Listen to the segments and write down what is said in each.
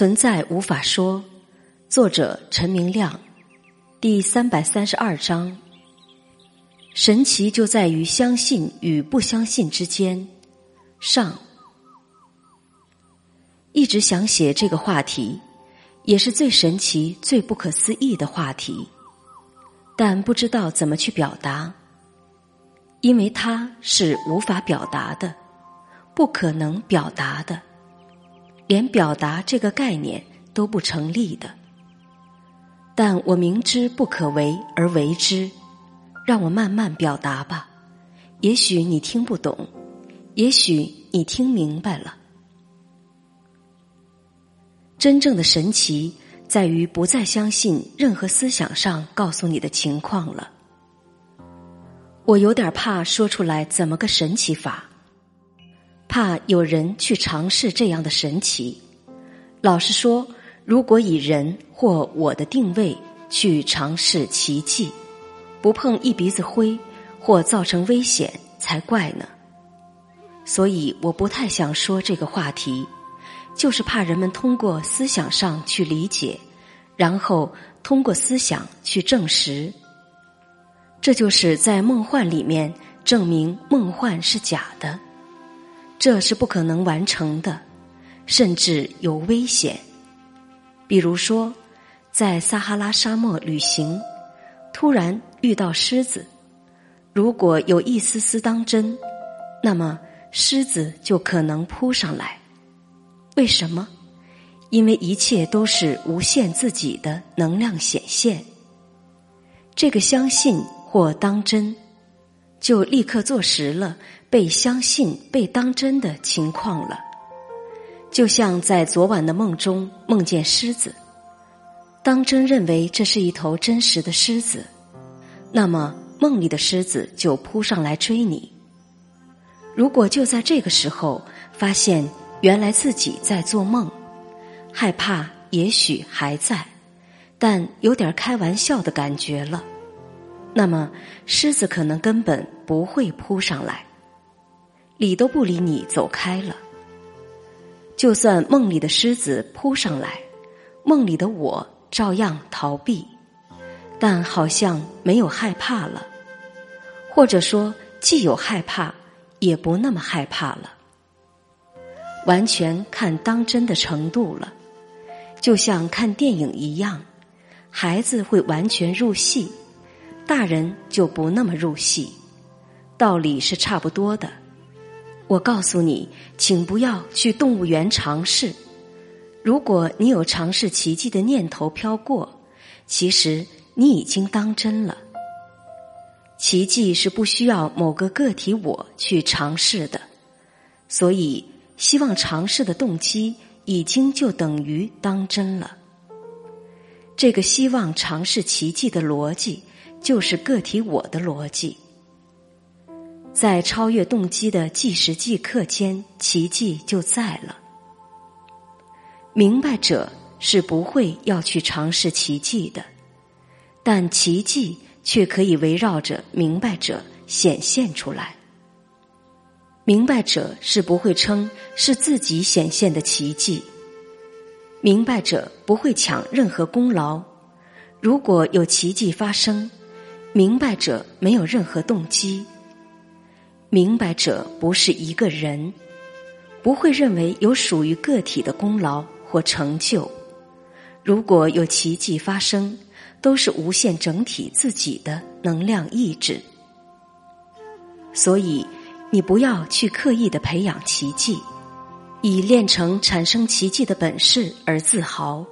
存在无法说，作者陈明亮，第三百三十二章。神奇就在于相信与不相信之间。上，一直想写这个话题，也是最神奇、最不可思议的话题，但不知道怎么去表达，因为它是无法表达的，不可能表达的。连表达这个概念都不成立的，但我明知不可为而为之，让我慢慢表达吧。也许你听不懂，也许你听明白了。真正的神奇在于不再相信任何思想上告诉你的情况了。我有点怕说出来怎么个神奇法。怕有人去尝试这样的神奇。老实说，如果以人或我的定位去尝试奇迹，不碰一鼻子灰或造成危险才怪呢。所以我不太想说这个话题，就是怕人们通过思想上去理解，然后通过思想去证实。这就是在梦幻里面证明梦幻是假的。这是不可能完成的，甚至有危险。比如说，在撒哈拉沙漠旅行，突然遇到狮子，如果有一丝丝当真，那么狮子就可能扑上来。为什么？因为一切都是无限自己的能量显现。这个相信或当真。就立刻坐实了被相信、被当真的情况了。就像在昨晚的梦中梦见狮子，当真认为这是一头真实的狮子，那么梦里的狮子就扑上来追你。如果就在这个时候发现原来自己在做梦，害怕也许还在，但有点开玩笑的感觉了。那么，狮子可能根本不会扑上来，理都不理你，走开了。就算梦里的狮子扑上来，梦里的我照样逃避，但好像没有害怕了，或者说既有害怕，也不那么害怕了。完全看当真的程度了，就像看电影一样，孩子会完全入戏。大人就不那么入戏，道理是差不多的。我告诉你，请不要去动物园尝试。如果你有尝试奇迹的念头飘过，其实你已经当真了。奇迹是不需要某个个体我去尝试的，所以希望尝试的动机已经就等于当真了。这个希望尝试奇迹的逻辑。就是个体我的逻辑，在超越动机的即时即刻间，奇迹就在了。明白者是不会要去尝试奇迹的，但奇迹却可以围绕着明白者显现出来。明白者是不会称是自己显现的奇迹，明白者不会抢任何功劳。如果有奇迹发生，明白者没有任何动机，明白者不是一个人，不会认为有属于个体的功劳或成就。如果有奇迹发生，都是无限整体自己的能量意志。所以，你不要去刻意的培养奇迹，以练成产生奇迹的本事而自豪，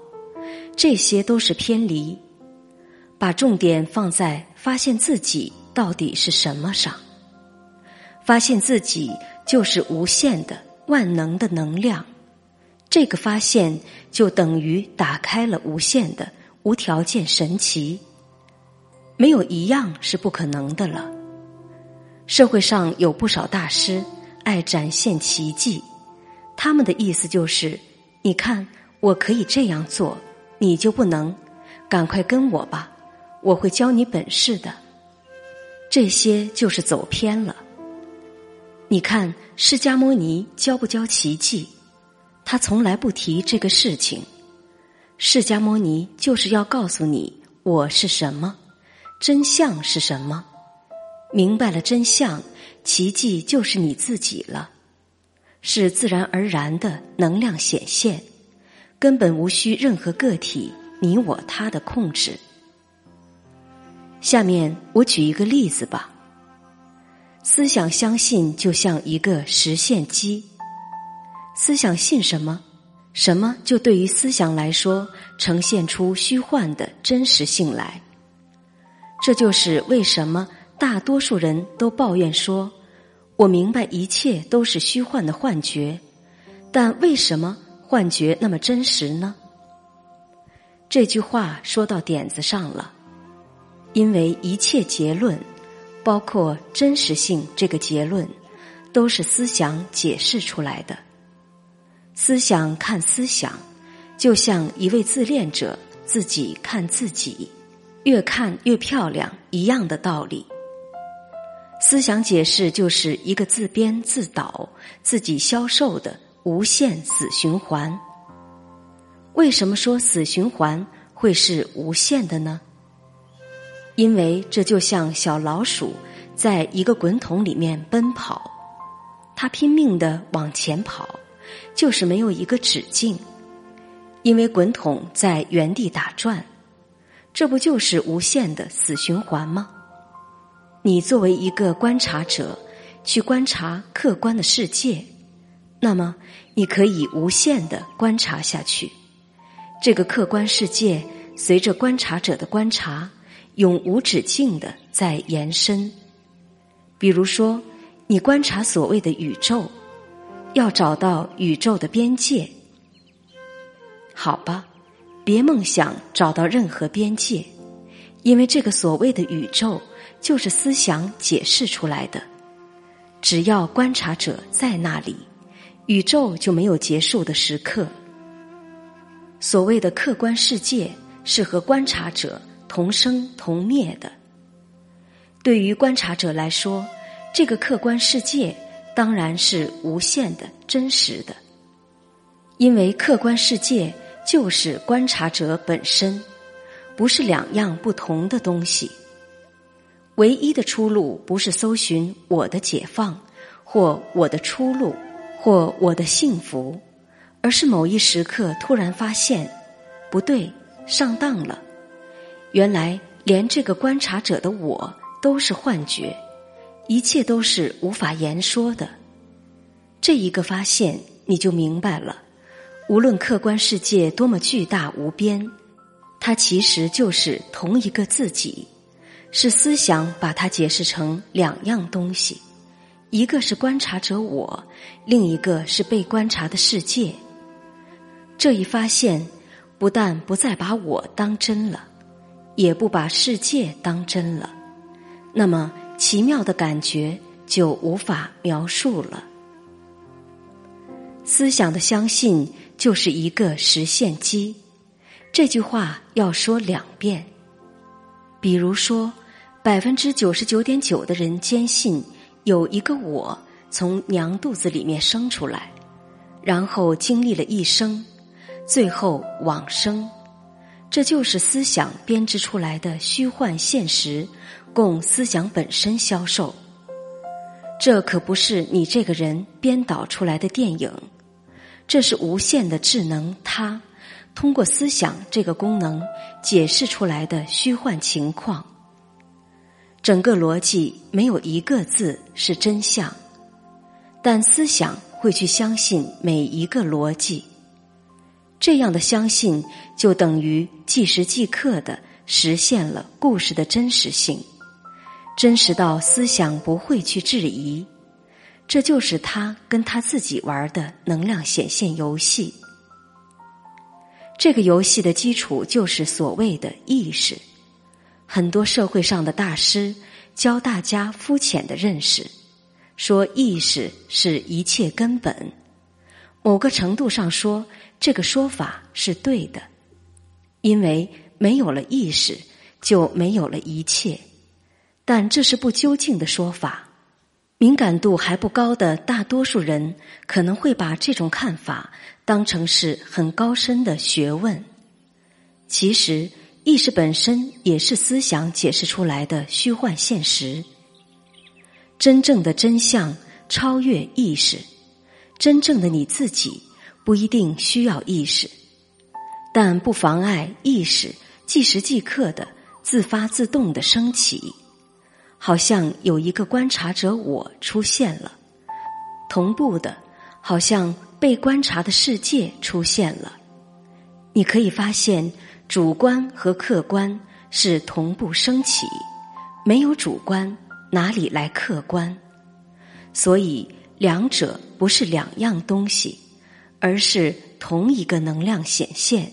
这些都是偏离。把重点放在发现自己到底是什么上，发现自己就是无限的万能的能量，这个发现就等于打开了无限的无条件神奇，没有一样是不可能的了。社会上有不少大师爱展现奇迹，他们的意思就是：你看我可以这样做，你就不能，赶快跟我吧。我会教你本事的，这些就是走偏了。你看释迦牟尼教不教奇迹？他从来不提这个事情，释迦牟尼就是要告诉你我是什么，真相是什么。明白了真相，奇迹就是你自己了，是自然而然的能量显现，根本无需任何个体你我他的控制。下面我举一个例子吧。思想相信就像一个实现机，思想信什么？什么就对于思想来说呈现出虚幻的真实性来？这就是为什么大多数人都抱怨说：“我明白一切都是虚幻的幻觉，但为什么幻觉那么真实呢？”这句话说到点子上了，因为一切结论，包括真实性这个结论，都是思想解释出来的。思想看思想，就像一位自恋者自己看自己，越看越漂亮一样的道理。思想解释就是一个自编自导、自己销售的无限死循环。为什么说死循环会是无限的呢？因为这就像小老鼠在一个滚筒里面奔跑，它拼命的往前跑。就是没有一个止境，因为滚筒在原地打转，这不就是无限的死循环吗？你作为一个观察者去观察客观的世界，那么你可以无限的观察下去。这个客观世界随着观察者的观察，永无止境的在延伸。比如说，你观察所谓的宇宙。要找到宇宙的边界，好吧，别梦想找到任何边界，因为这个所谓的宇宙就是思想解释出来的。只要观察者在那里，宇宙就没有结束的时刻。所谓的客观世界是和观察者同生同灭的。对于观察者来说，这个客观世界。当然是无限的真实的，因为客观世界就是观察者本身，不是两样不同的东西。唯一的出路不是搜寻我的解放，或我的出路，或我的幸福，而是某一时刻突然发现，不对，上当了。原来连这个观察者的我都是幻觉。一切都是无法言说的，这一个发现你就明白了。无论客观世界多么巨大无边，它其实就是同一个自己，是思想把它解释成两样东西：一个是观察者我，另一个是被观察的世界。这一发现不但不再把我当真了，也不把世界当真了，那么。奇妙的感觉就无法描述了。思想的相信就是一个实现机，这句话要说两遍。比如说，百分之九十九点九的人坚信有一个我从娘肚子里面生出来，然后经历了一生，最后往生。这就是思想编织出来的虚幻现实，供思想本身销售。这可不是你这个人编导出来的电影，这是无限的智能，它通过思想这个功能解释出来的虚幻情况。整个逻辑没有一个字是真相，但思想会去相信每一个逻辑。这样的相信，就等于即时即刻的实现了故事的真实性，真实到思想不会去质疑。这就是他跟他自己玩的能量显现游戏。这个游戏的基础就是所谓的意识。很多社会上的大师教大家肤浅的认识，说意识是一切根本。某个程度上说。这个说法是对的，因为没有了意识，就没有了一切。但这是不究竟的说法。敏感度还不高的大多数人可能会把这种看法当成是很高深的学问。其实，意识本身也是思想解释出来的虚幻现实。真正的真相超越意识，真正的你自己不一定需要意识，但不妨碍意识即时即刻的自发自动的升起，好像有一个观察者我出现了，同步的，好像被观察的世界出现了。你可以发现，主观和客观是同步升起，没有主观，哪里来客观？所以，两者不是两样东西，而是同一个能量显现。